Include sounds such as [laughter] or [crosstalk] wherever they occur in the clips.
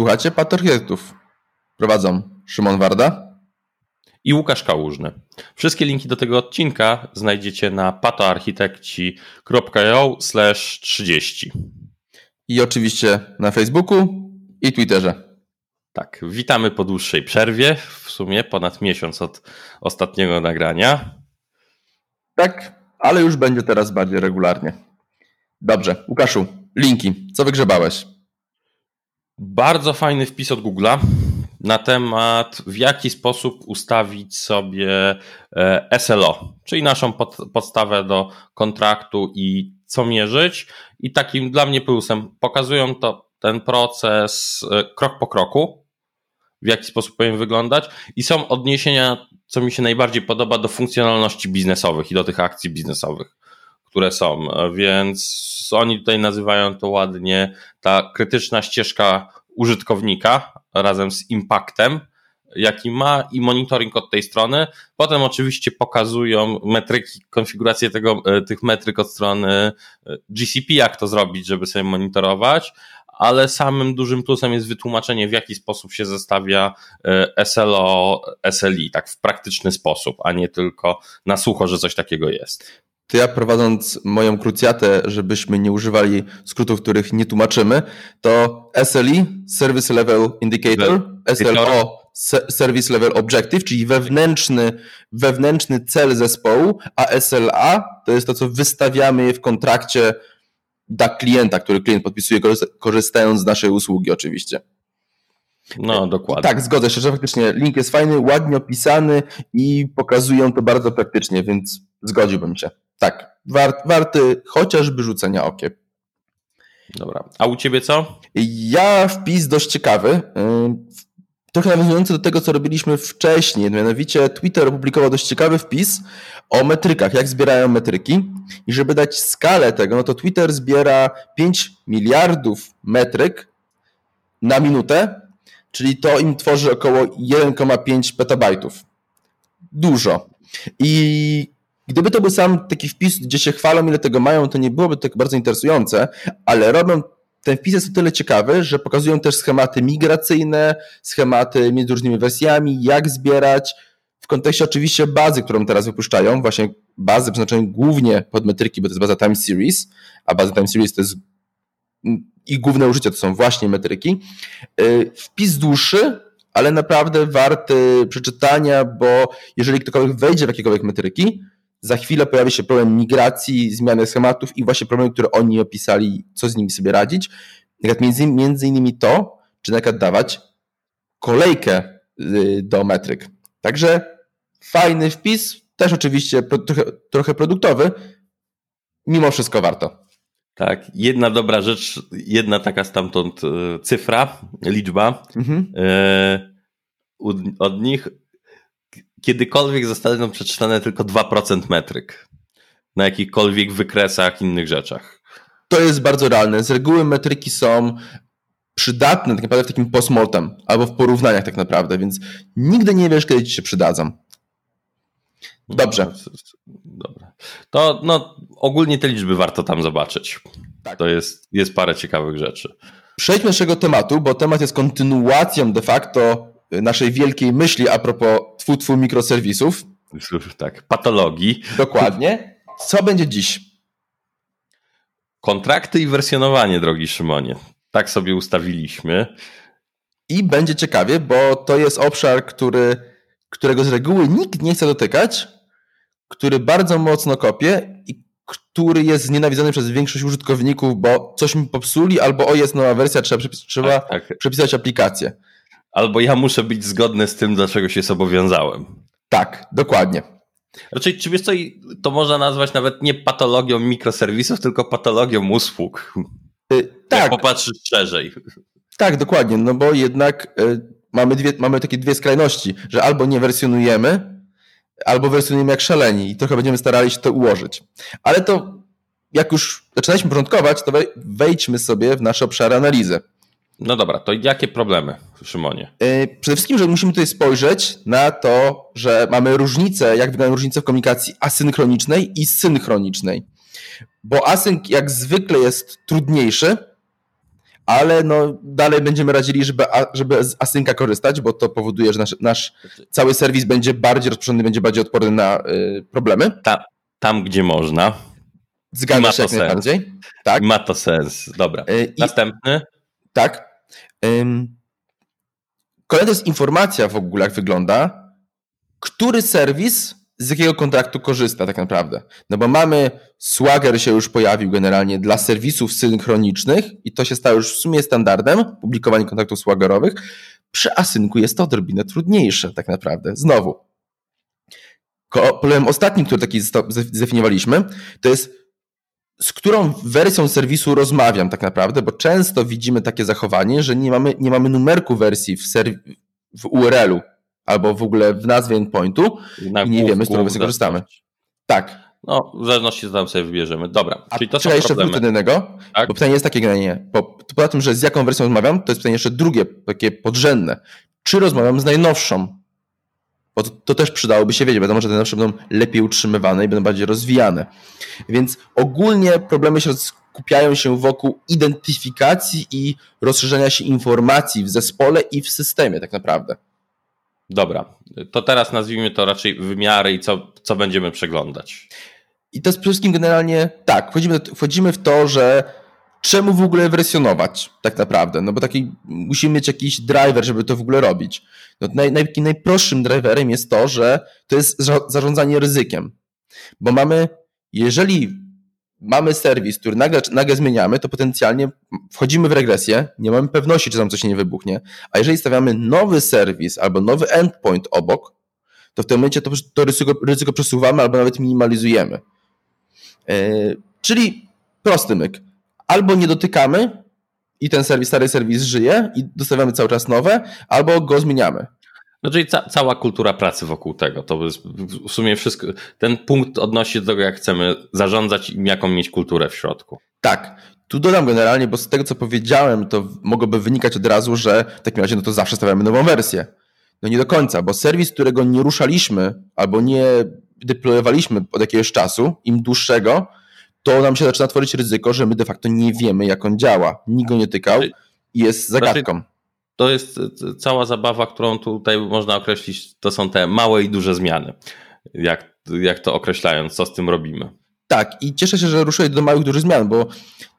Słuchacie Patriotów. Prowadzą Szymon Warda i Łukasz Kałużny. Wszystkie linki do tego odcinka znajdziecie na patoarchitekci.io 30. I oczywiście na Facebooku i Twitterze. Tak, witamy po dłuższej przerwie, w sumie ponad miesiąc od ostatniego nagrania. Tak, ale już będzie teraz bardziej regularnie. Dobrze, Łukaszu, linki. Co wygrzebałeś? Bardzo fajny wpis od Google'a na temat, w jaki sposób ustawić sobie e, SLO, czyli naszą pod, podstawę do kontraktu i co mierzyć. I takim dla mnie plusem pokazują to ten proces e, krok po kroku, w jaki sposób powinien wyglądać, i są odniesienia, co mi się najbardziej podoba, do funkcjonalności biznesowych i do tych akcji biznesowych, które są. Więc oni tutaj nazywają to ładnie ta krytyczna ścieżka użytkownika razem z impactem, jaki ma i monitoring od tej strony. Potem oczywiście pokazują metryki, konfigurację tego, e, tych metryk od strony e, GCP, jak to zrobić, żeby sobie monitorować, ale samym dużym plusem jest wytłumaczenie, w jaki sposób się zestawia e, SLO, SLI, tak w praktyczny sposób, a nie tylko na sucho, że coś takiego jest to ja prowadząc moją krucjatę, żebyśmy nie używali skrótów, których nie tłumaczymy, to SLI, Service Level Indicator, SLO, Service Level Objective, czyli wewnętrzny, wewnętrzny cel zespołu, a SLA to jest to, co wystawiamy w kontrakcie dla klienta, który klient podpisuje, korzystając z naszej usługi oczywiście. No, dokładnie. Tak, zgodzę się, że faktycznie link jest fajny, ładnie opisany i pokazują to bardzo praktycznie, więc zgodziłbym się. Tak, wart, warty chociażby rzucenia okiem. Dobra. A u ciebie co? Ja wpis dość ciekawy. Trochę nawiązujący do tego, co robiliśmy wcześniej. Mianowicie Twitter opublikował dość ciekawy wpis o metrykach, jak zbierają metryki. I żeby dać skalę tego, no to Twitter zbiera 5 miliardów metryk na minutę, czyli to im tworzy około 1,5 petabajtów. Dużo. I Gdyby to był sam taki wpis, gdzie się chwalą, ile tego mają, to nie byłoby tak bardzo interesujące, ale robią ten wpis jest o tyle ciekawy, że pokazują też schematy migracyjne, schematy między różnymi wersjami, jak zbierać, w kontekście oczywiście bazy, którą teraz wypuszczają, właśnie bazy przeznaczonej głównie pod metryki, bo to jest baza Time Series, a baza Time Series to jest ich główne użycie to są właśnie metryki. Y, wpis dłuższy, ale naprawdę warty przeczytania, bo jeżeli ktokolwiek wejdzie w jakiekolwiek metryki, za chwilę pojawi się problem migracji, zmiany schematów i właśnie problemy, które oni opisali, co z nimi sobie radzić. Między, między innymi to, czy na przykład dawać kolejkę y, do metryk. Także fajny wpis, też oczywiście trochę, trochę produktowy, mimo wszystko warto. Tak, jedna dobra rzecz, jedna taka stamtąd y, cyfra, liczba. Mhm. Y, od nich kiedykolwiek zostaną przeczytane tylko 2% metryk na jakichkolwiek wykresach, innych rzeczach. To jest bardzo realne. Z reguły metryki są przydatne tak naprawdę w takim postmortem albo w porównaniach tak naprawdę, więc nigdy nie wiesz, kiedy ci się przydadzą. Dobrze. No, dobra. To no, ogólnie te liczby warto tam zobaczyć. Tak. To jest, jest parę ciekawych rzeczy. Przejdźmy do naszego tematu, bo temat jest kontynuacją de facto naszej wielkiej myśli a propos twu, twu mikroserwisów. Tak, patologii. Dokładnie. Co będzie dziś? Kontrakty i wersjonowanie, drogi Szymonie. Tak sobie ustawiliśmy. I będzie ciekawie, bo to jest obszar, który, którego z reguły nikt nie chce dotykać, który bardzo mocno kopie i który jest znienawidzony przez większość użytkowników, bo coś mi popsuli, albo o jest nowa wersja, trzeba, trzeba tak, tak. przepisać aplikację. Albo ja muszę być zgodny z tym, dlaczego się zobowiązałem. Tak, dokładnie. Raczej, czy wiesz co, to można nazwać nawet nie patologią mikroserwisów, tylko patologią usług. Yy, tak. Jak popatrzysz szerzej. Tak, dokładnie, no bo jednak y, mamy, dwie, mamy takie dwie skrajności, że albo nie wersjonujemy, albo wersjonujemy jak szaleni i trochę będziemy starali się to ułożyć. Ale to, jak już zaczynaliśmy porządkować, to wejdźmy sobie w nasze obszary analizy. No dobra, to jakie problemy, Szymonie? E, przede wszystkim, że musimy tutaj spojrzeć na to, że mamy różnice, jak wyglądają różnice w komunikacji asynchronicznej i synchronicznej. Bo async jak zwykle jest trudniejszy, ale no, dalej będziemy radzili, żeby, żeby z asynka korzystać, bo to powoduje, że nasz, nasz cały serwis będzie bardziej rozproszony, będzie bardziej odporny na y, problemy. Ta, tam, gdzie można. Zgadza się jak najbardziej. Tak. Ma to sens. Dobra. Y, Następny. Tak. Kolejna jest informacja w ogóle, jak wygląda. Który serwis z jakiego kontraktu korzysta tak naprawdę. No bo mamy, Swagger się już pojawił generalnie dla serwisów synchronicznych i to się stało już w sumie standardem, publikowanie kontraktów Swaggerowych. Przy asynku jest to odrobinę trudniejsze tak naprawdę. Znowu, problemem ostatnim, który taki zdefiniowaliśmy, to jest z którą wersją serwisu rozmawiam tak naprawdę, bo często widzimy takie zachowanie, że nie mamy, nie mamy numerku wersji w, w URL-u albo w ogóle w nazwie endpointu Na i nie wiemy, z którego wersji korzystamy. Tak. No, w zależności z tam sobie wybierzemy. Dobra, A czyli to są jeszcze problemy. innego, tak? bo pytanie jest takie generalnie, po, poza tym, że z jaką wersją rozmawiam, to jest pytanie jeszcze drugie, takie podrzędne. Czy rozmawiam z najnowszą? Bo to, to, też przydałoby się wiedzieć, wiadomo, że te najnowsze będą lepiej utrzymywane i będą bardziej rozwijane. Więc ogólnie problemy się skupiają się wokół identyfikacji i rozszerzenia się informacji w zespole i w systemie tak naprawdę. Dobra, to teraz nazwijmy to raczej wymiary i co, co będziemy przeglądać. I to jest przede wszystkim generalnie tak, wchodzimy, wchodzimy w to, że czemu w ogóle wersjonować tak naprawdę, no bo taki musimy mieć jakiś driver, żeby to w ogóle robić. No, naj, naj, najprostszym driverem jest to, że to jest zarządzanie ryzykiem, bo mamy, jeżeli mamy serwis, który nagle, nagle zmieniamy, to potencjalnie wchodzimy w regresję, nie mamy pewności, czy tam coś nie wybuchnie, a jeżeli stawiamy nowy serwis albo nowy endpoint obok, to w tym momencie to, to ryzyko, ryzyko przesuwamy albo nawet minimalizujemy. Yy, czyli prosty myk. Albo nie dotykamy i ten serwis, stary serwis żyje i dostawiamy cały czas nowe, albo go zmieniamy. No czyli ca cała kultura pracy wokół tego. To jest w sumie wszystko. Ten punkt odnosi się do tego, jak chcemy zarządzać i jaką mieć kulturę w środku. Tak. Tu dodam generalnie, bo z tego co powiedziałem, to mogłoby wynikać od razu, że w takim razie no to zawsze stawiamy nową wersję. No nie do końca, bo serwis, którego nie ruszaliśmy albo nie deployowaliśmy od jakiegoś czasu, im dłuższego, to nam się zaczyna tworzyć ryzyko, że my de facto nie wiemy, jak on działa. Nikt go nie tykał i jest zagadką to jest cała zabawa, którą tutaj można określić, to są te małe i duże zmiany. Jak, jak to określając, co z tym robimy. Tak, i cieszę się, że ruszyłeś do małych, dużych zmian, bo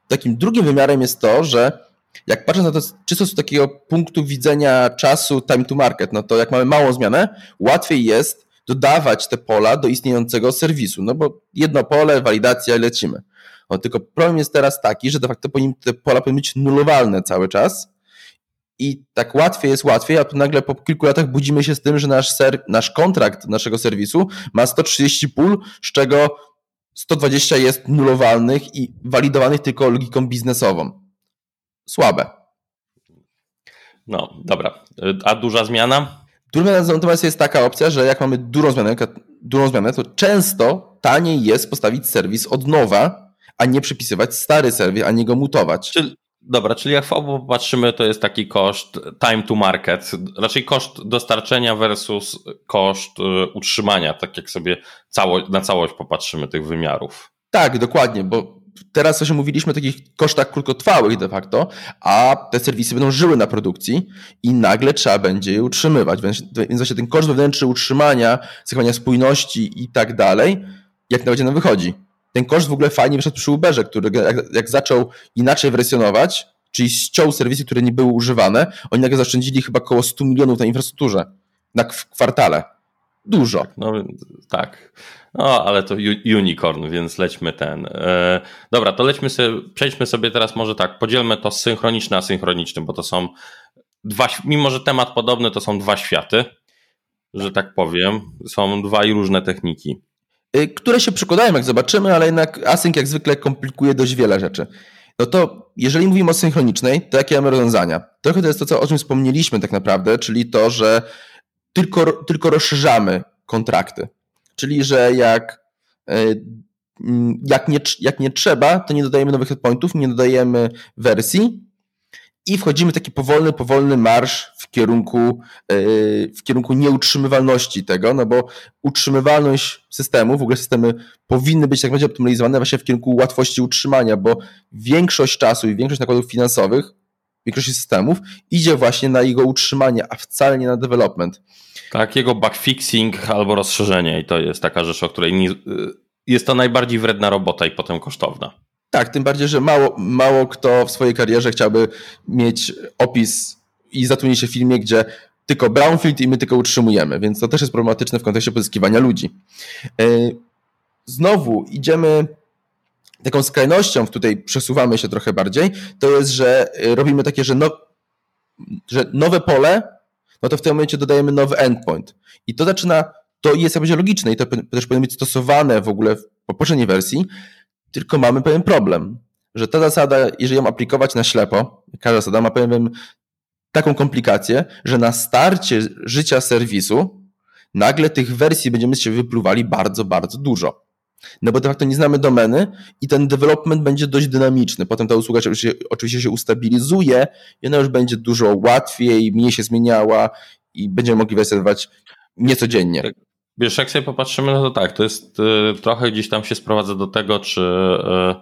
takim drugim wymiarem jest to, że jak patrzę na to czysto z takiego punktu widzenia czasu time to market, no to jak mamy małą zmianę, łatwiej jest dodawać te pola do istniejącego serwisu, no bo jedno pole, walidacja i lecimy. No, tylko problem jest teraz taki, że de facto te pola powinny być nulowalne cały czas, i tak łatwiej jest łatwiej, a nagle po kilku latach budzimy się z tym, że nasz, ser, nasz kontrakt naszego serwisu ma 130 pól, z czego 120 jest nulowalnych i walidowanych tylko logiką biznesową. Słabe. No, dobra. A duża zmiana? Zmiana natomiast jest taka opcja, że jak mamy dużą zmianę, dużą zmianę, to często taniej jest postawić serwis od nowa, a nie przypisywać stary serwis, a nie go mutować. Czyli, Dobra, czyli jak w obu popatrzymy, to jest taki koszt time to market, raczej koszt dostarczenia versus koszt y, utrzymania, tak jak sobie cało, na całość popatrzymy tych wymiarów. Tak, dokładnie, bo teraz coś mówiliśmy o takich kosztach krótkotrwałych de facto, a te serwisy będą żyły na produkcji i nagle trzeba będzie je utrzymywać, więc, właśnie ten koszt wewnętrzny utrzymania, zachowania spójności i tak dalej, jak na razie nam wychodzi ten koszt w ogóle fajnie wyszedł przy Uberze, który jak, jak zaczął inaczej wersjonować, czyli ściął serwisy, które nie były używane, oni nagle zaszczędzili chyba około 100 milionów na infrastrukturze na w kwartale. Dużo. No tak. No, ale to unicorn, więc lećmy ten. E, dobra, to lećmy sobie, przejdźmy sobie teraz może tak, podzielmy to synchroniczne a synchroniczne, bo to są dwa, mimo że temat podobny, to są dwa światy, że tak powiem. Są dwa i różne techniki. Y, które się przekładają, jak zobaczymy, ale jednak async jak zwykle komplikuje dość wiele rzeczy. No to jeżeli mówimy o synchronicznej, to jakie mamy rozwiązania? Trochę to jest to, co, o czym wspomnieliśmy tak naprawdę, czyli to, że tylko, tylko rozszerzamy kontrakty. Czyli, że jak, y, jak, nie, jak nie trzeba, to nie dodajemy nowych endpointów, nie dodajemy wersji, i wchodzimy w taki powolny, powolny marsz w kierunku, e, w kierunku nieutrzymywalności tego, no bo utrzymywalność systemu, w ogóle systemy powinny być jak będzie optymalizowane właśnie w kierunku łatwości utrzymania, bo większość czasu i większość nakładów finansowych większości systemów idzie właśnie na jego utrzymanie, a wcale nie na development. Tak, jego bugfixing albo rozszerzenie i to jest taka rzecz, o której nie, jest to najbardziej wredna robota i potem kosztowna. Tak, tym bardziej, że mało, mało kto w swojej karierze chciałby mieć opis i zatrudnić się w filmie, gdzie tylko brownfield i my tylko utrzymujemy, więc to też jest problematyczne w kontekście pozyskiwania ludzi. E, znowu idziemy taką skrajnością, w tutaj przesuwamy się trochę bardziej, to jest, że robimy takie, że, no, że nowe pole, no to w tym momencie dodajemy nowy endpoint. I to zaczyna, to jest jakby logiczne i to też powinno być stosowane w ogóle w poprzedniej wersji, tylko mamy pewien problem, że ta zasada, jeżeli ją aplikować na ślepo, każda zasada ma pewien taką komplikację, że na starcie życia serwisu nagle tych wersji będziemy się wypluwali bardzo, bardzo dużo. No bo de facto nie znamy domeny i ten development będzie dość dynamiczny. Potem ta usługa oczywiście, oczywiście się ustabilizuje i ona już będzie dużo łatwiej, mniej się zmieniała i będziemy mogli wersjonować niecodziennie. Tak. Wiesz, jak sobie popatrzymy, no to tak, to jest y, trochę gdzieś tam się sprowadza do tego, czy y,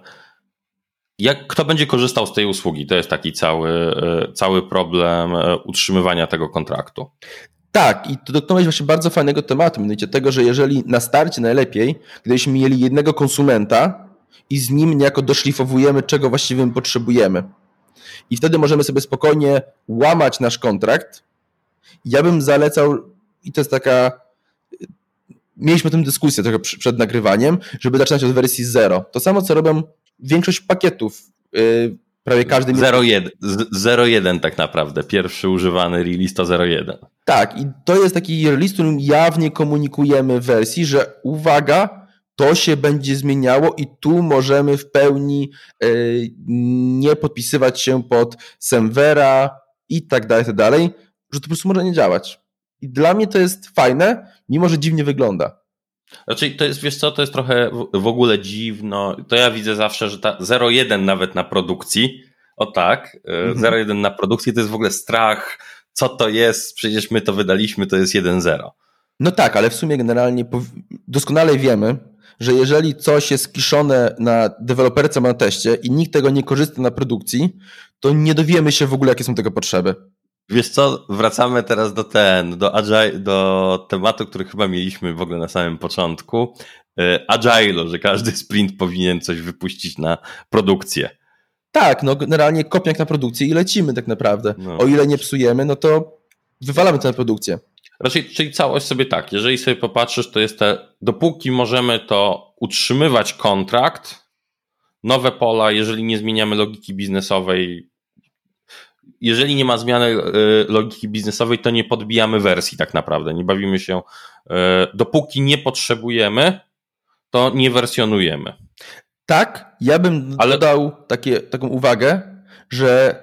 jak, kto będzie korzystał z tej usługi? To jest taki cały, y, cały problem y, utrzymywania tego kontraktu. Tak, i to dotknąłeś właśnie bardzo fajnego tematu, mianowicie tego, że jeżeli na starcie najlepiej, gdybyśmy mieli jednego konsumenta i z nim niejako doszlifowujemy, czego właściwie potrzebujemy. I wtedy możemy sobie spokojnie łamać nasz kontrakt. Ja bym zalecał, i to jest taka mieliśmy tym dyskusję trochę przed nagrywaniem, żeby zaczynać od wersji 0. To samo, co robią większość pakietów. Prawie każdy. 0.1 tak naprawdę. Pierwszy używany release to 0.1. Tak, i to jest taki release, którym jawnie komunikujemy w wersji, że uwaga, to się będzie zmieniało i tu możemy w pełni yy, nie podpisywać się pod serwera i tak dalej, tak dalej, że to po prostu może nie działać. I dla mnie to jest fajne, mimo że dziwnie wygląda. Znaczy, to jest, wiesz co, to jest trochę w ogóle dziwno. To ja widzę zawsze, że ta 0,1 nawet na produkcji, o tak, e, mhm. 0,1 na produkcji to jest w ogóle strach, co to jest, przecież my to wydaliśmy, to jest 1,0. No tak, ale w sumie generalnie doskonale wiemy, że jeżeli coś jest kiszone na deweloperce na teście i nikt tego nie korzysta na produkcji, to nie dowiemy się w ogóle, jakie są tego potrzeby. Wiesz co, wracamy teraz do ten, do, agile, do tematu, który chyba mieliśmy w ogóle na samym początku. E, Agile, że każdy sprint powinien coś wypuścić na produkcję. Tak, no generalnie kopniak na produkcję i lecimy tak naprawdę. No. O ile nie psujemy, no to wywalamy tę produkcję. Raczej, czyli całość sobie tak, jeżeli sobie popatrzysz, to jest te, dopóki możemy to utrzymywać kontrakt, nowe pola, jeżeli nie zmieniamy logiki biznesowej, jeżeli nie ma zmiany e, logiki biznesowej, to nie podbijamy wersji tak naprawdę. Nie bawimy się. E, dopóki nie potrzebujemy, to nie wersjonujemy. Tak, ja bym Ale... dodał takie, taką uwagę, że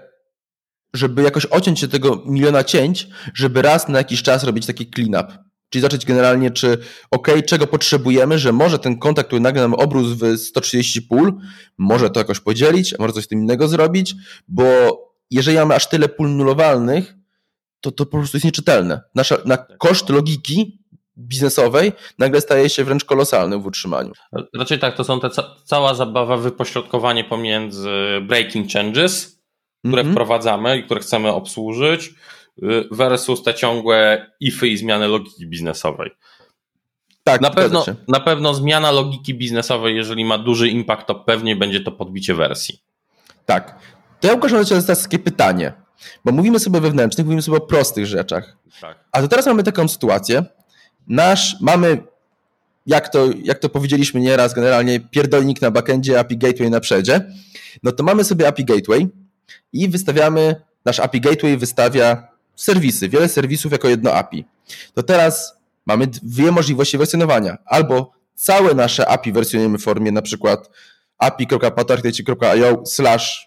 żeby jakoś ociąć się tego miliona cięć, żeby raz na jakiś czas robić taki clean-up. Czyli zacząć generalnie, czy ok, czego potrzebujemy, że może ten kontakt, który nagle nam obrósł w 130 pól, może to jakoś podzielić, może coś z tym innego zrobić, bo jeżeli mamy aż tyle pól nulowalnych, to to po prostu jest nieczytelne. Nasza, na tak. koszt logiki biznesowej nagle staje się wręcz kolosalny w utrzymaniu. Raczej tak, to są te ca cała zabawa, wypośrodkowanie pomiędzy breaking changes, które mm -hmm. wprowadzamy i które chcemy obsłużyć, y, versus te ciągłe ify i zmiany logiki biznesowej. Tak, na pewno, na pewno zmiana logiki biznesowej, jeżeli ma duży impact, to pewnie będzie to podbicie wersji. Tak. To ja to jest takie pytanie, bo mówimy sobie wewnętrznych, mówimy sobie o prostych rzeczach. Tak. A to teraz mamy taką sytuację, nasz, mamy, jak to, jak to powiedzieliśmy nieraz, generalnie pierdolnik na backendzie, API Gateway na przedzie, no to mamy sobie API Gateway i wystawiamy, nasz API Gateway wystawia serwisy, wiele serwisów jako jedno API. To teraz mamy dwie możliwości wersjonowania. Albo całe nasze API wersjonujemy w formie na przykład api.patarchitecture.io slash Y,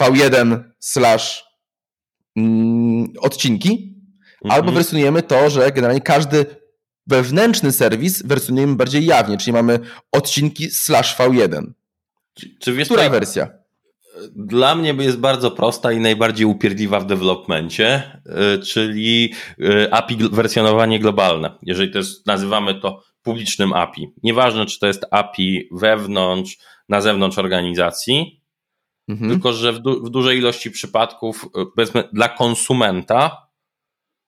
V1 slash mm, odcinki, mhm. albo wersjonujemy to, że generalnie każdy wewnętrzny serwis wersjonujemy bardziej jawnie, czyli mamy odcinki slash V1. Czy, wiesz, Która wersja? Dla mnie jest bardzo prosta i najbardziej upierdliwa w developmencie, y, czyli y, API wersjonowanie globalne. Jeżeli to jest, nazywamy to publicznym API. Nieważne, czy to jest API wewnątrz, na zewnątrz organizacji, mhm. tylko że w, du w, dużej ilości przypadków, e, powiedzmy, dla konsumenta,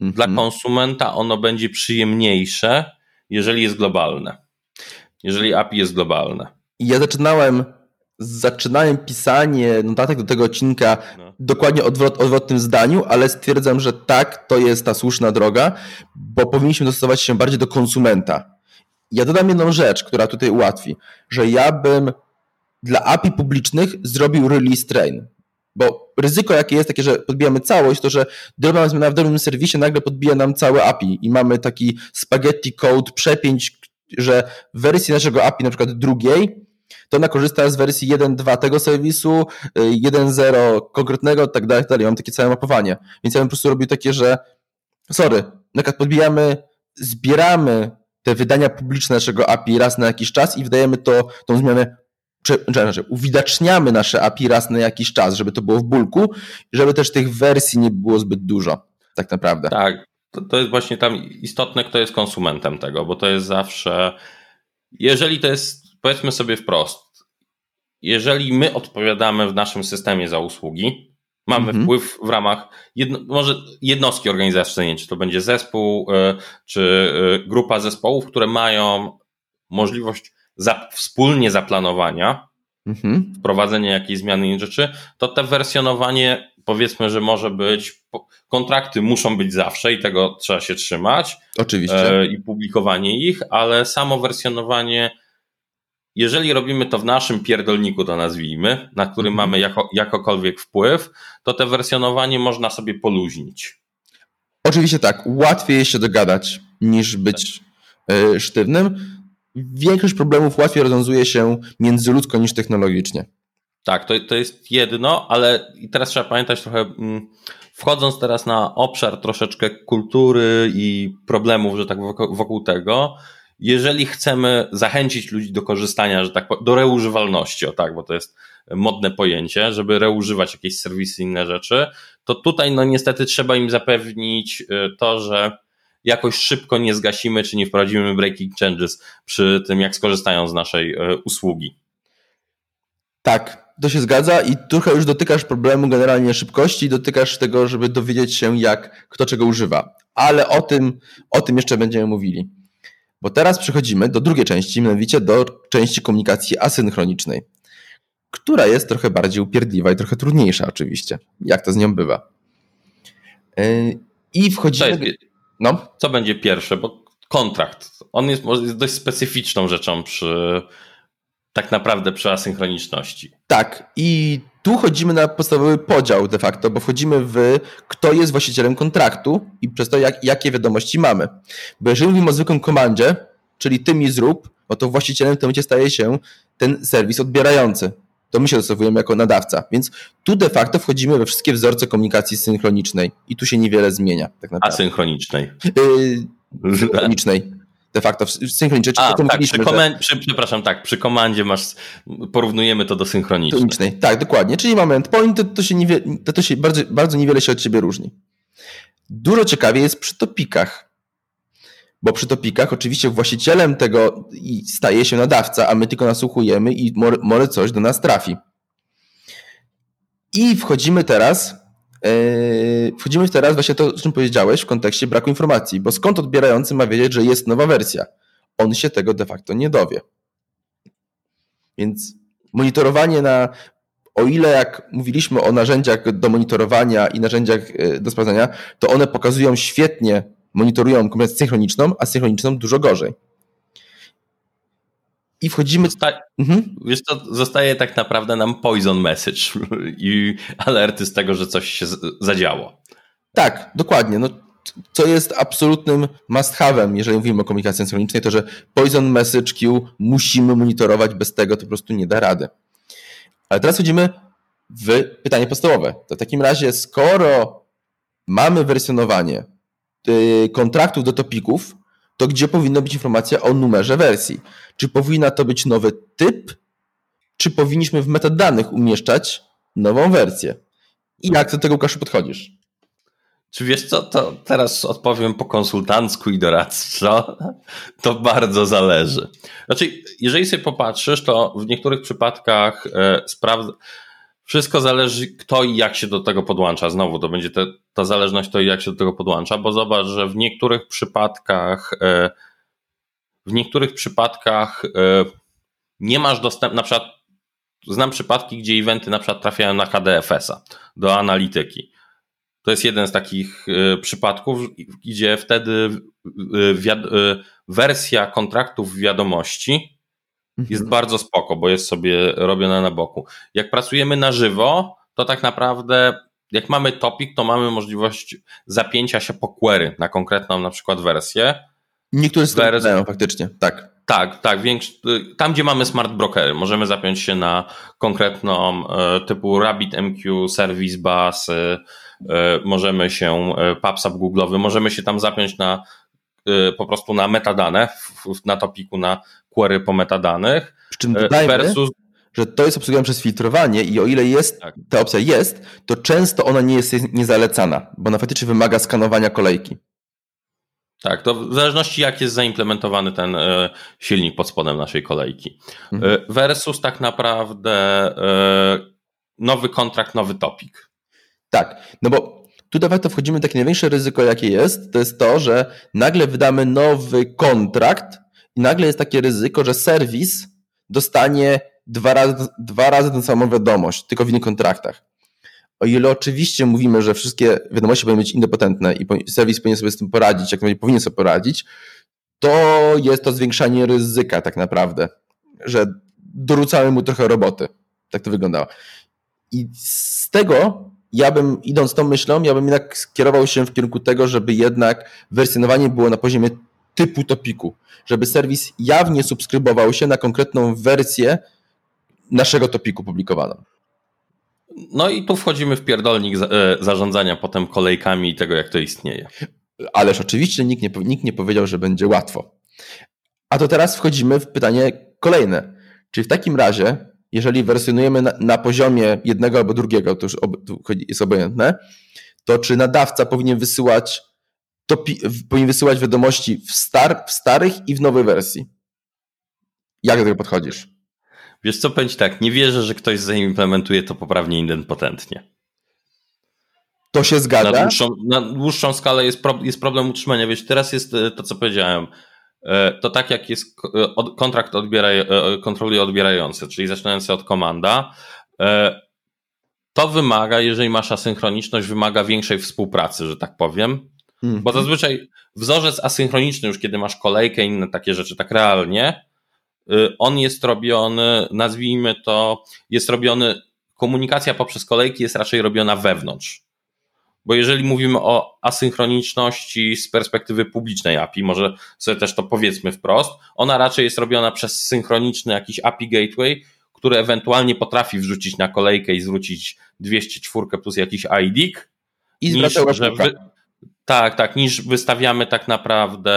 mhm. dla konsumenta ono będzie przyjemniejsze, jeżeli jest globalne. Jeżeli API jest globalne. Ja zaczynałem zaczynałem pisanie notatek do tego odcinka no. dokładnie odwrot, odwrotnym zdaniu, ale stwierdzam, że tak, to jest ta słuszna droga, bo powinniśmy dostosować się bardziej do konsumenta. Ja dodam jedną rzecz, która tutaj ułatwi, że ja bym dla API publicznych zrobił release train, bo ryzyko jakie jest takie, że podbijamy całość, to że drobna zmiana w drobnym serwisie nagle podbija nam całe API i mamy taki spaghetti code przepięć, że w wersji naszego API na przykład drugiej to ona korzysta z wersji 1.2 tego serwisu, 1.0 konkretnego, tak dalej, tak dalej. Mam takie całe mapowanie. Więc ja bym po prostu robił takie, że sorry, na przykład podbijamy, zbieramy te wydania publiczne naszego API raz na jakiś czas i wydajemy to, tą zmianę znaczy, uwidaczniamy nasze API raz na jakiś czas, żeby to było w bulku, żeby też tych wersji nie było zbyt dużo, tak naprawdę. Tak, to, to jest właśnie tam istotne, kto jest konsumentem tego, bo to jest zawsze, jeżeli to jest powiedzmy sobie wprost, jeżeli my odpowiadamy w naszym systemie za usługi, mamy mhm. wpływ w ramach jedno, może jednostki organizacyjnej, czy to będzie zespół, e, czy e, grupa zespołów, które mają możliwość za, wspólnie zaplanowania, mhm. wprowadzenia jakiejś zmiany innych rzeczy, to te wersjonowanie powiedzmy, że może być, kontrakty muszą być zawsze i tego trzeba się trzymać. Oczywiście. E, I publikowanie ich, ale samo wersjonowanie jeżeli robimy to w naszym pierdolniku, to nazwijmy, na którym mhm. mamy jako, jakokolwiek wpływ, to te wersjonowanie można sobie poluźnić. Oczywiście tak, łatwiej się dogadać niż być tak. sztywnym. Większość problemów łatwiej rozwiązuje się międzyludzko niż technologicznie. Tak, to, to jest jedno, ale teraz trzeba pamiętać trochę, mm, wchodząc teraz na obszar troszeczkę kultury i problemów, że tak wokół, wokół tego, jeżeli chcemy zachęcić ludzi do korzystania, że tak do reużywalności, o tak, bo to jest modne pojęcie, żeby reużywać jakieś serwisy, inne rzeczy, to tutaj no niestety trzeba im zapewnić y, to, że jakoś szybko nie zgasimy, czy nie wprowadzimy breaking changes przy tym, jak skorzystają z naszej y, usługi. Tak, to się zgadza i trochę już dotykasz problemu generalnie szybkości, dotykasz tego, żeby dowiedzieć się, jak kto czego używa. Ale o tym, o tym jeszcze będziemy mówili. Bo teraz przechodzimy do drugiej części, mianowicie do części komunikacji asynchronicznej, która jest trochę bardziej upierdliwa i trochę trudniejsza oczywiście, jak to z nią bywa. E, I wchodzimy... Jest, no. Co będzie pierwsze? Bo kontrakt, on jest, jest dość specyficzną rzeczą przy tak naprawdę przy asynchroniczności. Tak, i tu chodzimy na podstawowy podział de facto, bo wchodzimy w kto jest właścicielem kontraktu i przez to jak, jakie wiadomości mamy. Bo jeżeli mówimy o zwykłym komandzie, czyli ty mi zrób, no to właścicielem w tym momencie staje się ten serwis odbierający. To my się dostosowujemy jako nadawca. Więc tu de facto wchodzimy we wszystkie wzorce komunikacji synchronicznej i tu się niewiele zmienia. Tak naprawdę. Asynchronicznej. Yy, synchronicznej de facto synchronicznej. A, tak, przy, komend- przy, przepraszam, tak, przy komandzie masz, porównujemy to do synchronicznej. Tak, dokładnie. Czyli mamy endpoint, to, to się, to, to się bardzo, bardzo niewiele się od ciebie różni. Dużo ciekawiej jest przy topikach. Bo przy topikach oczywiście właścicielem tego staje się nadawca, a my tylko nasłuchujemy i może coś do nas trafi. I wchodzimy teraz Yy, wchodzimy teraz właśnie to, o czym powiedziałeś w kontekście braku informacji, bo skąd odbierający ma wiedzieć, że jest nowa wersja? On się tego de facto nie dowie. Więc monitorowanie na, o ile jak mówiliśmy o narzędziach do monitorowania i narzędziach yy, do sprawdzania, to one pokazują świetnie, monitorują komunikację synchroniczną, a synchroniczną dużo gorzej. I wchodzimy. Zosta... Mhm. Wiesz co, zostaje tak naprawdę nam poison message [laughs] i alerty z tego, że coś się zadziało. Tak, dokładnie. No, co jest absolutnym must have'em, jeżeli mówimy o komunikacji synchronicznej, to że poison message queue musimy monitorować, bez tego to po prostu nie da rady. Ale teraz wchodzimy w pytanie podstawowe. To w takim razie, skoro mamy wersjonowanie kontraktów do topików, to gdzie powinna być informacja o numerze wersji? Czy powinna to być nowy typ, czy powinniśmy w metadanych umieszczać nową wersję? I jak do tego, Łukaszu, podchodzisz? Czy wiesz co, to teraz odpowiem po konsultancku i doradco. To bardzo zależy. Znaczy, jeżeli sobie popatrzysz, to w niektórych przypadkach e, sprawdza Wszystko zależy, kto i jak się do tego podłącza. Znowu to będzie te, ta zależność, kto i jak się do tego podłącza, bo zobacz, że w niektórych przypadkach, e, w niektórych przypadkach e, nie masz dostępu, na przykład znam przypadki, gdzie eventy na przykład trafiają na HDFS-a, do analityki. To jest jeden z takich e, przypadków, gdzie wtedy wersja kontraktów wiadomości jest mhm. bardzo spoko, bo jest sobie robiona na boku. Jak pracujemy na żywo, to tak naprawdę jak mamy topic, to mamy możliwość zapięcia się po query na konkretną na przykład wersję. Niektóre z Wers... faktycznie, tak. Tak, tak. Większy, tam, gdzie mamy smart brokery, możemy zapiąć się na konkretną e, typu RabbitMQ, Service Bus, e, e, możemy się, PubSub Google'owy, możemy się tam zapiąć na po prostu na metadane, na topiku, na query po metadanych. Przy czym dodajmy, versus... że to jest obsługiwane przez filtrowanie i o ile jest, tak. ta opcja jest, to często ona nie jest niezalecana, bo ona faktycznie wymaga skanowania kolejki. Tak, to w zależności jak jest zaimplementowany ten e, silnik pod spodem naszej kolejki. Mhm. E, versus tak naprawdę e, nowy kontrakt, nowy topik. Tak, no bo tutaj to wchodzimy w takie największe ryzyko, jakie jest, to jest to, że nagle wydamy nowy kontrakt i nagle jest takie ryzyko, że serwis dostanie dwa razy, dwa razy tę samą wiadomość, tylko w innych kontraktach. O ile oczywiście mówimy, że wszystkie wiadomości powinny być independentne i serwis powinien sobie z tym poradzić, jak najbardziej powinien sobie poradzić, to jest to zwiększanie ryzyka tak naprawdę, że dorzucamy mu trochę roboty. Tak to wyglądało. I z tego ja bym, idąc tą myślą, ja bym jednak skierował się w kierunku tego, żeby jednak wersjonowanie było na poziomie typu topiku, żeby serwis jawnie subskrybował się na konkretną wersję naszego topiku publikowaną. No i tu wchodzimy w pierdolnik e, zarządzania potem kolejkami i tego, jak to istnieje. Ależ oczywiście nikt nie, nikt nie powiedział, że będzie łatwo. A to teraz wchodzimy w pytanie kolejne. Czyli w takim razie, jeżeli wersjonujemy na, na poziomie jednego albo drugiego, to już ob, jest obojętne, to czy nadawca powinien wysyłać to powinien wysyłać wiadomości w, star, w starych i w nowej wersji. Jak do tego podchodzisz? Wiesz co, pędź tak, nie wierzę, że ktoś zaimplementuje to poprawnie identpotentnie. To się zgadza? Na dłuższą, na dłuższą skalę jest, pro, jest problem utrzymania. Wiesz, teraz jest e, to, co powiedziałem. E, to tak jak jest e, kontrakt odbieraj, kontroli odbierający, czyli zaczynający od komanda, to wymaga, jeżeli masz asynchroniczność, wymaga większej współpracy, że tak powiem. Hmm. Bo zazwyczaj wzorzec asynchroniczny, już kiedy masz kolejkę i inne takie rzeczy, tak realnie, y, on jest robiony, nazwijmy to, jest robiony, komunikacja poprzez kolejki jest raczej robiona wewnątrz. Bo jeżeli mówimy o asynchroniczności z perspektywy publicznej API, może sobie też to powiedzmy wprost, ona raczej jest robiona przez synchroniczny jakiś API gateway, który ewentualnie potrafi wrzucić na kolejkę i zwrócić 204 plus jakiś ID. I niż, że wy, tak, tak, niż wystawiamy tak naprawdę,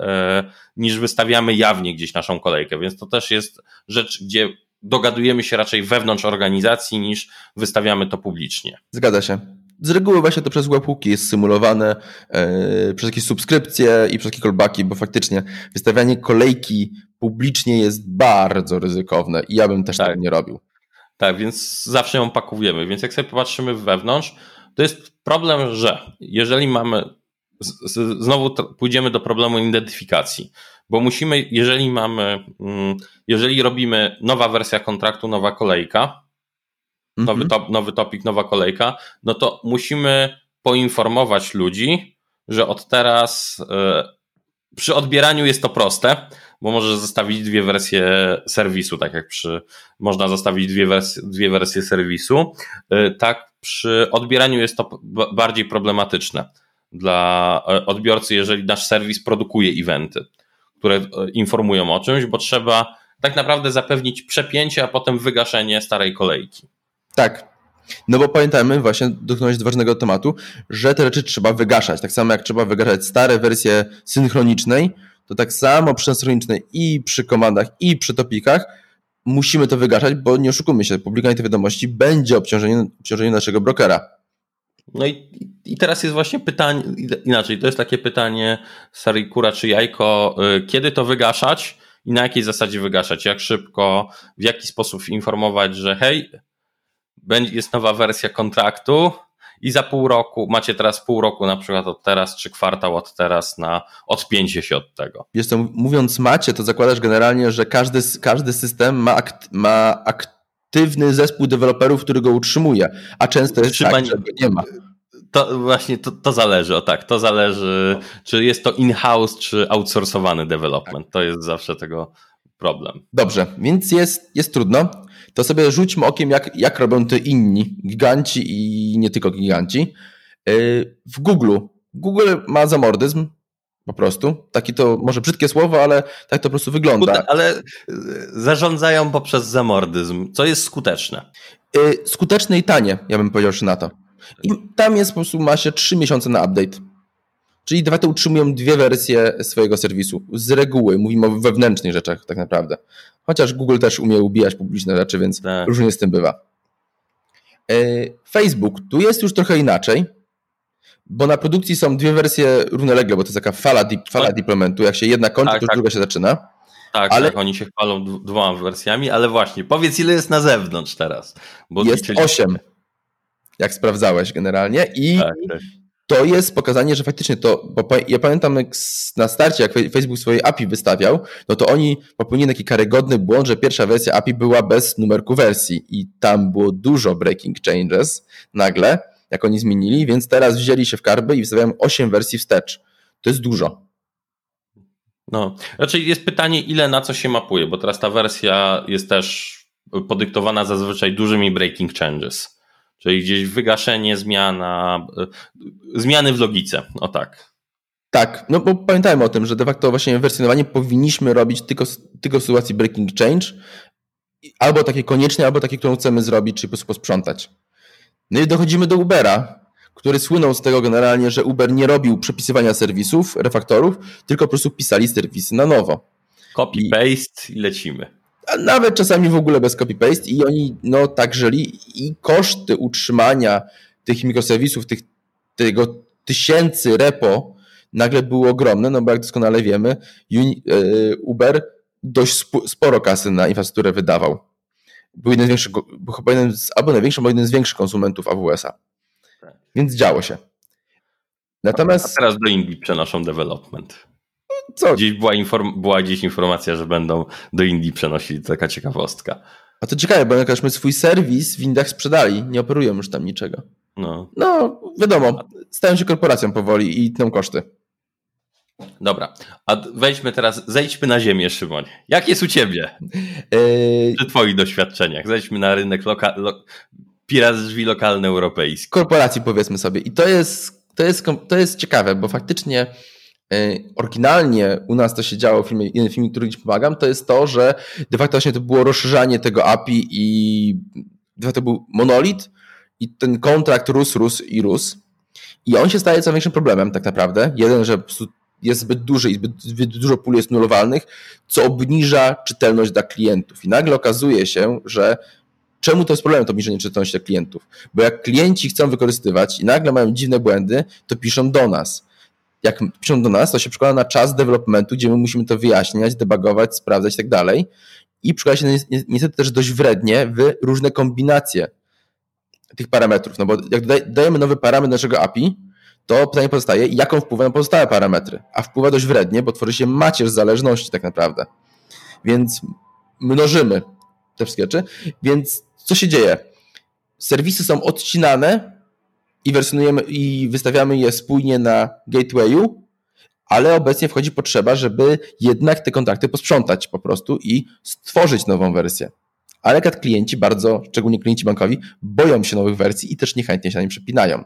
e, niż wystawiamy jawnie gdzieś naszą kolejkę, więc to też jest rzecz, gdzie dogadujemy się raczej wewnątrz organizacji niż wystawiamy to publicznie. Zgadza się. Z reguły właśnie to przez webhooki jest symulowane, yy, przez jakieś subskrypcje i przez jakieś callbacki, bo faktycznie wystawianie kolejki publicznie jest bardzo ryzykowne i ja bym też tak, tak nie robił. Tak, więc zawsze ją pakujemy, więc jak sobie popatrzymy wewnątrz, to jest problem, że jeżeli mamy, znowu pójdziemy do problemu identyfikacji, bo musimy, jeżeli mamy, mm, jeżeli robimy nowa wersja kontraktu, nowa kolejka, nowy, mhm. top, nowy topik, nowa kolejka, no to musimy poinformować ludzi, że od teraz e, przy odbieraniu jest to proste, bo możesz zostawić dwie wersje serwisu, tak jak przy, można zostawić dwie wersje, dwie wersje serwisu. E, tak przy odbieraniu jest to bardziej problematyczne dla e, odbiorcy, jeżeli nasz serwis produkuje eventy, które e, informują o czymś, bo trzeba tak naprawdę zapewnić przepięcie, a potem wygaszenie starej kolejki. Tak. No bo pamiętajmy, właśnie dotknąłeś ważnego tematu, że te rzeczy trzeba wygaszać. Tak samo jak trzeba wygaszać stare wersje synchronicznej, to tak samo przy synchronicznej i przy komandach, i przy topikach musimy to wygaszać, bo nie oszukujmy się, publikowanie tej wiadomości będzie obciążeniem, obciążeniem naszego brokera. No i, i teraz jest właśnie pytanie, inaczej, to jest takie pytanie Sari Kura czy Jajko, y, kiedy to wygaszać i na jakiej zasadzie wygaszać, jak szybko, w jaki sposób informować, że hej, jest nowa wersja kontraktu i za pół roku, macie teraz pół roku na przykład od teraz, czy kwartał od teraz na odpięcie się od tego. Wiesz co, mówiąc macie, to zakładasz generalnie, że każdy, każdy system ma, akt, ma aktywny zespół deweloperów, który go utrzymuje, a często jest tak, że nie ma. To właśnie to, to zależy, o tak, to zależy, czy jest to in-house, czy outsourcowany development. To jest zawsze tego problem. Dobrze, więc jest, jest trudno. To sobie rzućmy okiem, jak, jak robią to inni giganci i nie tylko giganci. Yy, w Google. Google ma zamordyzm, po prostu. Takie to może brzydkie słowo, ale tak to po prostu wygląda. Ale y, zarządzają poprzez zamordyzm, co jest skuteczne. Yy, skuteczne i tanie, ja bym powiedział że na to. I tam jest po prostu, ma się 3 miesiące na update. Czyli dwa te utrzymują dwie wersje swojego serwisu. Z reguły mówimy o wewnętrznych rzeczach tak naprawdę. Chociaż Google też umie ubijać publiczne rzeczy, więc tak. różnie z tym bywa. E, Facebook, tu jest już trochę inaczej, bo na produkcji są dwie wersje równolegle, bo to jest taka fala, fala tak. deploymentu. Jak się jedna kończy, tak, to już tak. druga się zaczyna. Tak, ale... tak, oni się chwalą dwoma wersjami, ale właśnie, powiedz ile jest na zewnątrz teraz. Bo jest liczyli... 8, jak sprawdzałeś generalnie i tak to jest pokazanie, że faktycznie to, bo ja pamiętam na starcie, jak Facebook swoje API wystawiał, no to oni popełnili taki karygodny błąd, że pierwsza wersja API była bez numerku wersji i tam było dużo breaking changes nagle, jak oni zmienili, więc teraz wzięli się w karby i wstawiają 8 wersji wstecz. To jest dużo. No, raczej jest pytanie, ile na co się mapuje, bo teraz ta wersja jest też podyktowana zazwyczaj dużymi breaking changes. Czyli gdzieś wygaszenie, zmiana, e, zmiany w logice, o tak. Tak, no bo pamiętajmy o tym, że de facto właśnie wersjonowanie powinniśmy robić tylko, tylko w sytuacji breaking change, albo takie konieczne, albo takie, którą chcemy zrobić, czyli po prostu posprzątać. No i dochodzimy do Ubera, który słynął z tego generalnie, że Uber nie robił przepisywania serwisów, refaktorów, tylko po prostu pisali serwisy na nowo. Copy-paste i lecimy a nawet czasami w ogóle bez copy-paste i oni no tak żyli i koszty utrzymania tych mikroserwisów, tych, tego tysięcy repo nagle były ogromne, no bo jak doskonale wiemy, e, Uber dość sporo kasy na infrastrukturę wydawał. Był jeden z większych, był chyba jeden z, albo największy, albo jeden z większych konsumentów AWS-a. Tak. Więc działo się. Natomiast... A teraz do Indii przenoszą development. Co? Gdzieś była, inform- była gdzieś informacja, że będą do Indii przenosili, taka ciekawostka. A to ciekawe, bo my swój serwis w Indiach sprzedali, nie operują już tam niczego. No, no wiadomo, stają się korporacją powoli i tną koszty. Dobra, a wejdźmy teraz, zejdźmy na ziemię, Szymon. Jak jest u ciebie? Yy... Przy twoich doświadczeniach. Zejdźmy na rynek loka- lo- drzwi lokalny europejski. Korporacji powiedzmy sobie. I to jest, to jest, to jest ciekawe, bo faktycznie oryginalnie u nas to się działo w filmie, jeden film, który gdzieś pomagam, to jest to, że de facto właśnie to było rozszerzanie tego API i de facto był monolit i ten kontrakt rósł, rósł i rósł. I on się staje coraz większym problemem tak naprawdę. Jeden, że jest zbyt duży i zbyt, zbyt dużo pól jest nulowalnych, co obniża czytelność dla klientów. I nagle okazuje się, że czemu to jest problem, to obniżenie czytelności dla klientów? Bo jak klienci chcą wykorzystywać i nagle mają dziwne błędy, to piszą do nas jak piszą do nas, to się przekłada na czas developmentu, gdzie my musimy to wyjaśniać, debugować, sprawdzać i tak dalej. I przekłada się niestety też dość wrednie w różne kombinacje tych parametrów. No bo jak dajemy nowy parametr naszego API, to pytanie pozostaje, jak on wpływa na pozostałe parametry. A wpływa dość wrednie, bo tworzy się macierz zależności tak naprawdę. Więc mnożymy te wszystkie rzeczy. Więc co się dzieje? Serwisy są odcinane i wersjonujemy i wystawiamy je spójnie na gatewayu, ale obecnie wchodzi potrzeba, żeby jednak te kontakty posprzątać po prostu i stworzyć nową wersję. Ale klienci bardzo, szczególnie klienci bankowi, boją się nowych wersji i też niechętnie się na nie przepinają.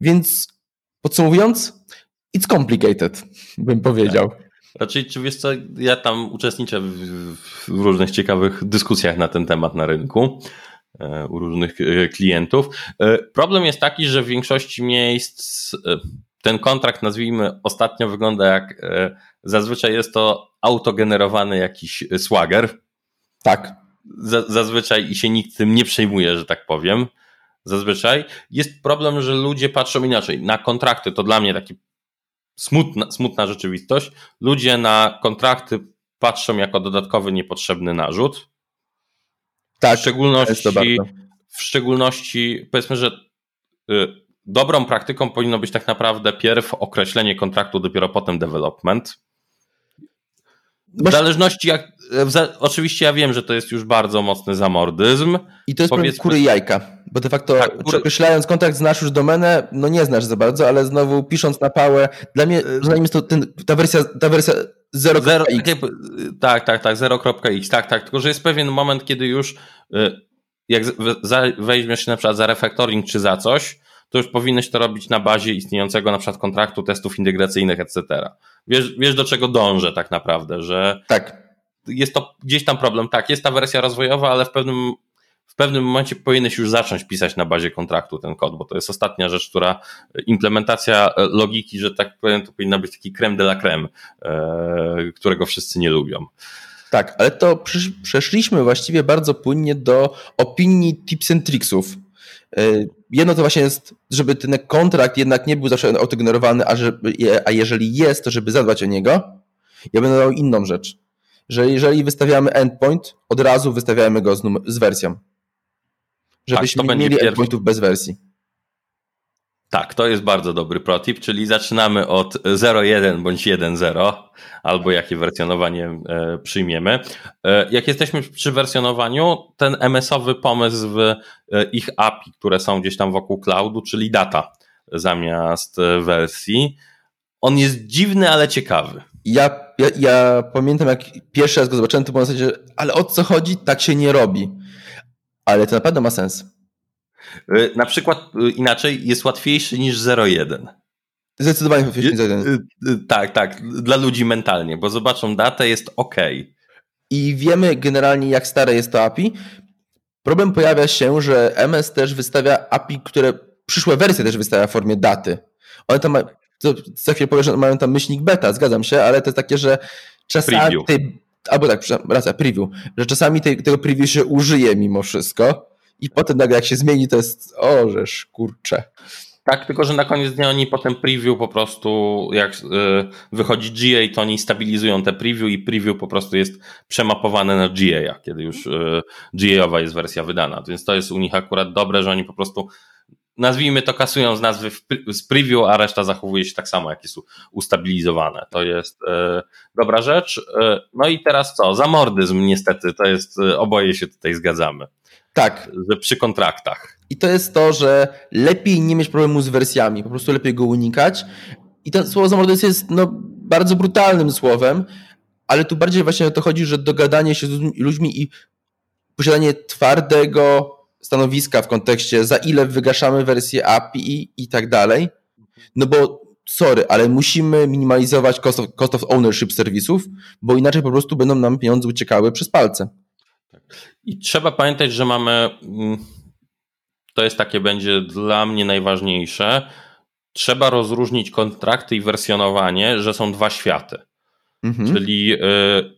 Więc podsumowując, it's complicated, [laughs] bym powiedział. Raczej, czy wiesz co, ja tam uczestniczę w, w różnych ciekawych dyskusjach na ten temat na rynku. E, u różnych e, klientów. E, problem jest taki, że w większości miejsc ten kontrakt, nazwijmy, ostatnio wygląda jak zazwyczaj jest to autogenerowany jakiś swagger. Tak. Zazwyczaj i się nikt tym nie przejmuje, że tak powiem. Zazwyczaj jest problem, że ludzie patrzą inaczej. Na kontrakty to dla mnie taki smutna, smutna rzeczywistość. Ludzie na kontrakty patrzą jako dodatkowy, niepotrzebny narzut tak, w szczególności w szczególności powiedzmy, że y, dobrą praktyką powinno być tak naprawdę pierw określenie kontraktu, dopiero potem development. W zależności jak, w za, oczywiście ja wiem, że to jest już bardzo mocny zamordyzm. I to jest Powiedzmy, kury i jajka, bo de facto tak, kury... określając kontrakt znasz już domenę, no nie znasz za bardzo, ale znowu pisząc na pałę, dla mnie zanim jest to ten, ta wersja, ta wersja 0.x. Tak, tak, tak, 0.x, tak, tak, tylko że jest pewien moment, kiedy już y, jak weźmiesz się na przykład za refactoring czy za coś, to już powinieneś to robić na bazie istniejącego na przykład kontraktu, testów integracyjnych, etc. Wiesz, wiesz do czego dążę tak naprawdę, że tak. jest to gdzieś tam problem. Tak, jest ta wersja rozwojowa, ale w pewnym, w pewnym momencie powinieneś już zacząć pisać na bazie kontraktu ten kod, bo to jest ostatnia rzecz, która implementacja logiki, że tak powiem, to powinna być taki creme de la creme, e, którego wszyscy nie lubią. Tak, ale to przeszliśmy właściwie bardzo płynnie do opinii tips and tricksów. E, jedno to właśnie jest, żeby ten kontrakt jednak nie był zawsze autogenerowany, a, a jeżeli jest, to żeby zadbać o niego. Ja będę dał inną rzecz, że jeżeli wystawiamy endpoint, od razu wystawiamy go z, z wersją. Żebyśmy tak, mieli endpointów bez wersji. Tak, to jest bardzo dobry protip, czyli zaczynamy od 0.1 bądź 1.0, albo jakie wersjonowanie e, przyjmiemy. E, jak jesteśmy przy wersjonowaniu, ten MS-owy pomysł w e, ich API, które są gdzieś tam wokół cloudu, czyli data zamiast wersji, on jest dziwny, ale ciekawy. Ja, ja, ja pamiętam, jak pierwszy raz go zobaczyłem, to było na zasadzie, ale o co chodzi? Tak się nie robi. Ale to naprawdę ma sens. Y, na przykład y, inaczej jest łatwiejszy niż 0,1. Zdecydowanie łatwiejszy niż 0,1. Y, tak, tak, dla ludzi mentalnie, bo zobaczą datę, jest ok. I wiemy generalnie, jak stare jest to API. Problem pojawia się, że MS też wystawia API, które przyszłe wersje też wystawia w formie daty. One tam, to za chwilę powiem, że mają tam myślnik beta, zgadzam się, ale to jest takie, że czasami albo tak, racja, preview, że czasami tej, tego preview się użyje mimo wszystko i potem nagle jak się zmieni, to jest orzesz, kurcze. Tak, tylko że na koniec dnia oni potem preview po prostu, jak y, wychodzi GA, to oni stabilizują te preview i preview po prostu jest przemapowane na GA, kiedy już y, GA-owa jest wersja wydana. Więc to jest u nich akurat dobre, że oni po prostu nazwijmy to kasują z nazwy z preview, a reszta zachowuje się tak samo, jak jest ustabilizowane. To jest e, dobra rzecz. E, no i teraz co? Zamordyzm niestety, to jest, e, oboje się tutaj zgadzamy. Tak. Że przy kontraktach. I to jest to, że lepiej nie mieć problemu z wersjami, po prostu lepiej go unikać. I to słowo zamordyzm jest no, bardzo brutalnym słowem, ale tu bardziej właśnie o to chodzi, że dogadanie się z ludźmi i posiadanie twardego stanowiska w kontekście za ile wygaszamy wersję API i, tak dalej. No bo sorry, ale musimy minimalizować cost of, cost of ownership serwisów, bo inaczej po prostu będą nam pieniądze uciekały przez palce. I trzeba pamiętać, że mamy, mm, to jest takie będzie dla mnie najważniejsze, trzeba rozróżnić kontrakty i wersjonowanie, że są dwa światy. Mhm. Czyli y,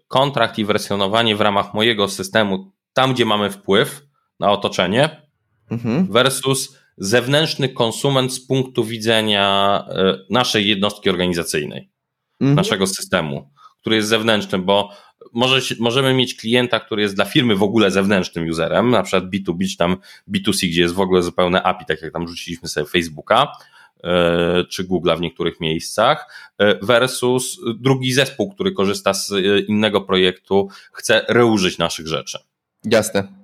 kontrakt i wersjonowanie w ramach mojego systemu, tam gdzie mamy wpływ na otoczenie, mhm. versus zewnętrzny konsument z punktu widzenia y, naszej jednostki organizacyjnej, mhm. naszego systemu, który jest zewnętrzny, bo może, możemy mieć klienta, który jest dla firmy w ogóle zewnętrznym userem, na przykład B2B czy tam B2C, gdzie jest w ogóle zupełne API, tak jak tam rzuciliśmy sobie Facebooka e, czy Google'a w niektórych miejscach, e, versus drugi zespół, który korzysta z e, innego projektu, chce reużyć naszych rzeczy. Jasne.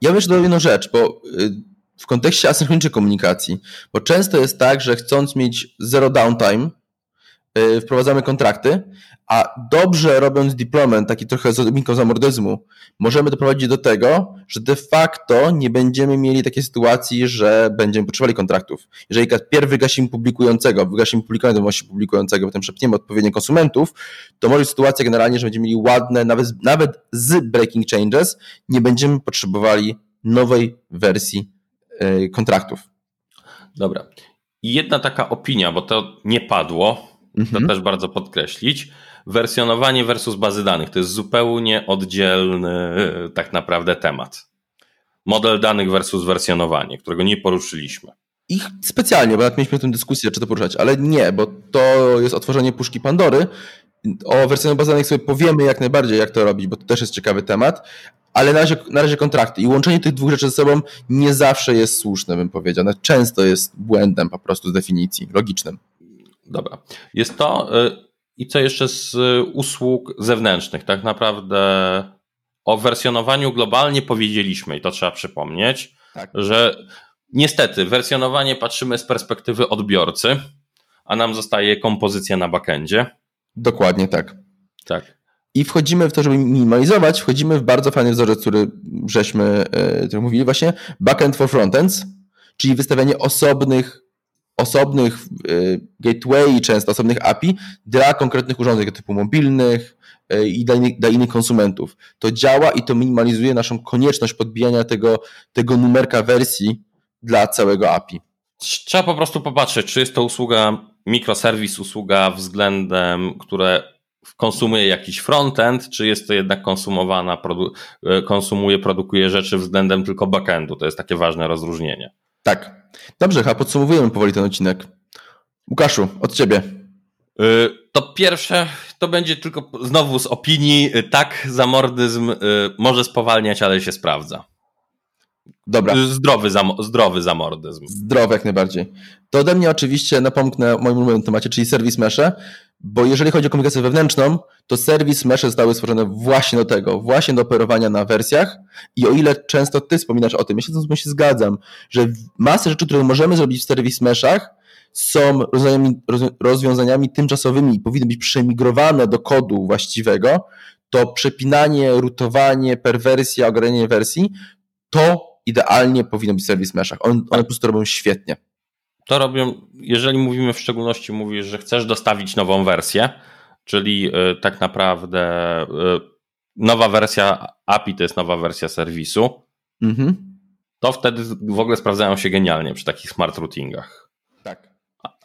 Ja myślę do jedną rzecz, bo w kontekście asynchronicznej komunikacji, bo często jest tak, że chcąc mieć zero downtime, wprowadzamy kontrakty, a dobrze robiąc deployment, taki trochę z odrobinką zamordyzmu, możemy doprowadzić do tego, że de facto nie będziemy mieli takiej sytuacji, że będziemy potrzebowali kontraktów. Jeżeli pierw wygasimy publikującego, wygasimy publikującego, właśnie publikującego, potem przepniemy odpowiednio konsumentów, to może być sytuacja generalnie, że będziemy mieli ładne, nawet, nawet z breaking changes, nie będziemy potrzebowali nowej wersji yy, kontraktów. Dobra. I jedna taka opinia, bo to nie padło, mhm. to też bardzo podkreślić wersjonowanie versus bazy danych to jest zupełnie oddzielny e, tak naprawdę temat. Model danych versus wersjonowanie, którego nie poruszyliśmy. Ich specjalnie, bo jak mieliśmy tę dyskusję, czy to poruszać, ale nie, bo to jest otworzenie puszki Pandory o wersjonach bazowanych sobie powiemy jak najbardziej, jak to robić, bo to też jest ciekawy temat, ale na razie, na razie kontrakty. I łączenie tych dwóch rzeczy ze sobą nie zawsze jest słuszne, bym powiedział. No, często jest błędem po prostu z definicji, logicznym. Dobra. Jest to y, i co jeszcze z usług zewnętrznych? Tak naprawdę o wersjonowaniu globalnie powiedzieliśmy i to trzeba przypomnieć, tak. że niestety wersjonowanie patrzymy z perspektywy odbiorcy, a nam zostaje kompozycja na backendzie. Dokładnie tak. Tak. I wchodzimy w to, żeby minimalizować, wchodzimy w bardzo fajny wzorzec, który żeśmy który mówili właśnie, backend for frontends, czyli wystawianie osobnych osobnych gateway, często osobnych API dla konkretnych urządzeń typu mobilnych i dla innych, dla innych konsumentów. To działa i to minimalizuje naszą konieczność podbijania tego, tego numerka wersji dla całego API. Trzeba po prostu popatrzeć, czy jest to usługa mikroserwis, usługa względem, które konsumuje jakiś frontend, czy jest to jednak konsumowana, produ e, konsumuje, produkuje rzeczy względem tylko backendu. To jest takie ważne rozróżnienie. Tak. Dobrze, a podsumowujemy powoli ten odcinek. Łukaszu, od ciebie. E, to pierwsze, to będzie tylko znowu z opinii. E, tak, zamordyzm może spowalniać, ale się sprawdza. Dobra. Zdrowy, zam, zdrowy zamordyzm. Zdrowy jak najbardziej. To ode mnie oczywiście napomknę o moim ulubionym temacie, czyli serwis mesze, bo jeżeli chodzi o komunikację wewnętrzną, to serwis mesze zostały stworzone właśnie do tego, właśnie do operowania na wersjach i o ile często ty wspominasz o tym, ja się z tym się zgadzam, że masę rzeczy, które możemy zrobić w serwis meszach, są rozwiązaniami, rozwiązaniami tymczasowymi i powinny być przemigrowane do kodu właściwego, to przepinanie, rutowanie, perwersja, ograniczenie wersji, to idealnie powinno być serwis meshach. On, one po prostu robią świetnie. To robią, jeżeli mówimy w szczególności, mówisz, że chcesz dostawić nową wersję, czyli y, tak naprawdę y, nowa wersja API to jest nowa wersja serwisu, mhm. to wtedy w ogóle sprawdzają się genialnie przy takich smart routingach. Tak.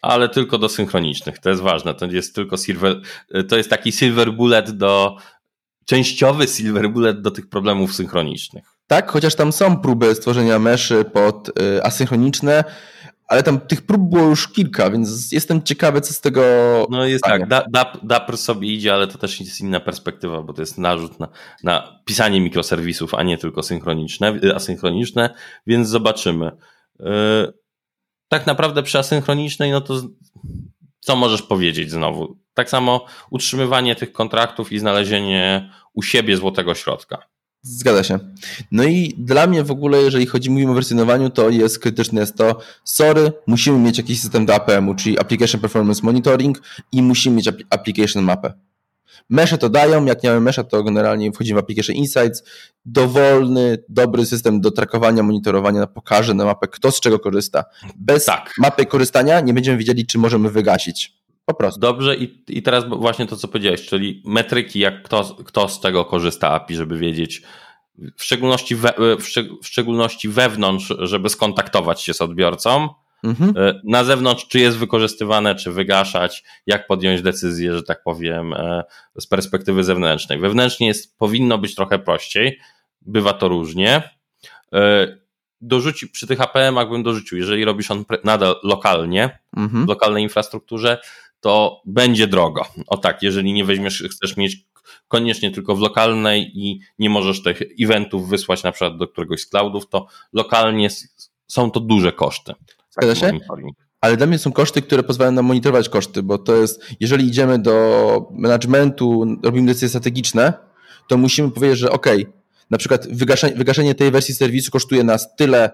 Ale tylko do synchronicznych, to jest ważne. To jest tylko silver, y, to jest taki silver bullet do, częściowy silver bullet do tych problemów synchronicznych. Tak, chociaż tam są próby stworzenia meszy pod y, asynchroniczne, ale tam tych prób było już kilka, więc jestem ciekawy, co z tego. No jest stanie. tak, Dapr sobie idzie, ale to też jest inna perspektywa, bo to jest narzut na, na pisanie mikroserwisów, a nie tylko synchroniczne, y, asynchroniczne, więc zobaczymy. Yy, tak naprawdę przy asynchronicznej, no to co możesz powiedzieć znowu? Tak samo utrzymywanie tych kontraktów i znalezienie u siebie złotego środka. Zgadza się. No i dla mnie w ogóle, jeżeli chodzi, mówimy o wersjonowaniu, to jest krytyczne jest to, sorry, musimy mieć jakiś system do APM-u, czyli Application Performance Monitoring i musimy mieć application mapę. Mesze to dają, jak nie mamy mesza, to generalnie wchodzimy w Application Insights. Dowolny, dobry system do trakowania, monitorowania pokaże na mapę, kto z czego korzysta. Bez tak. mapy korzystania nie będziemy wiedzieli, czy możemy wygasić. Po prostu. Dobrze i, i teraz właśnie to, co powiedziałeś, czyli metryki, jak kto, kto z tego korzysta API, żeby wiedzieć, w szczególności, we, w, w szczególności wewnątrz, żeby skontaktować się z odbiorcą, mhm. E, na zewnątrz, czy jest wykorzystywane, czy wygaszać, jak podjąć decyzję, że tak powiem, e, z perspektywy zewnętrznej. Wewnętrznie jest, powinno być trochę prościej, bywa to różnie. E, dorzuci, przy tych APM-ach bym dorzucił, jeżeli robisz on nadal lokalnie, mhm. w lokalnej infrastrukturze, to będzie drogo. O tak, jeżeli nie weźmiesz, chcesz mieć koniecznie tylko w lokalnej i nie możesz tych eventów wysłać na przykład do któregoś z cloudów, to lokalnie są to duże koszty. Zgadza się? Ale dla mnie są koszty, które pozwalają nam monitorować koszty, bo to jest, jeżeli idziemy do managementu, robimy decyzje strategiczne, to musimy powiedzieć, że ok, na przykład wygaszenie, wygaszenie tej wersji serwisu kosztuje nas tyle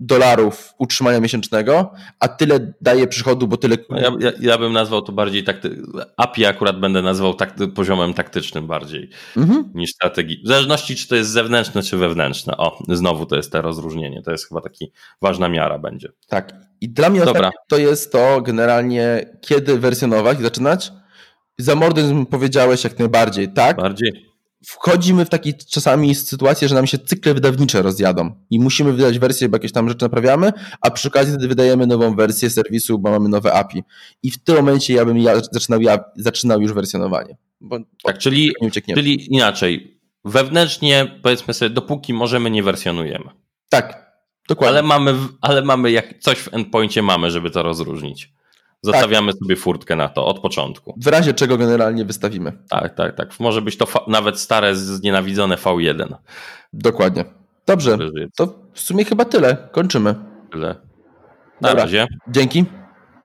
dolarów utrzymania miesięcznego, a tyle daje przychodu, bo tyle... No ja, ja, ja, bym nazwał to bardziej takty... API akurat będę nazwał takty... poziomem taktycznym bardziej mhm. niż strategii. W zależności czy to jest zewnętrzne czy wewnętrzne. O, znowu to jest to rozróżnienie. To jest chyba taki ważna miara będzie. Tak. I dla mnie Dobra. to jest to generalnie kiedy wersjonować i zaczynać. Zamordyzm powiedziałeś jak najbardziej, tak? Bardziej wchodzimy w takie czasami sytuacje, że nam się cykle wydawnicze rozjadą i musimy wydać wersję, bo jakieś tam rzeczy naprawiamy, a przy okazji wtedy wydajemy nową wersję serwisu, bo mamy nowe API. I w tym momencie ja bym ja zaczynał, ja zaczynał już wersjonowanie. Tak, czyli, czyli inaczej. Wewnętrznie, powiedzmy sobie, dopóki możemy, nie wersjonujemy. Tak, dokładnie. Ale mamy, ale mamy jak coś w endpoincie mamy, żeby to rozróżnić. Zostawiamy sobie furtkę na to od początku. W razie czego generalnie wystawimy. Tak, tak, tak. Może być to nawet stare, znienawidzone V1. Dokładnie. Dobrze, Tyle. to w sumie chyba tyle. Kończymy. Na Dobra. razie. Dzięki.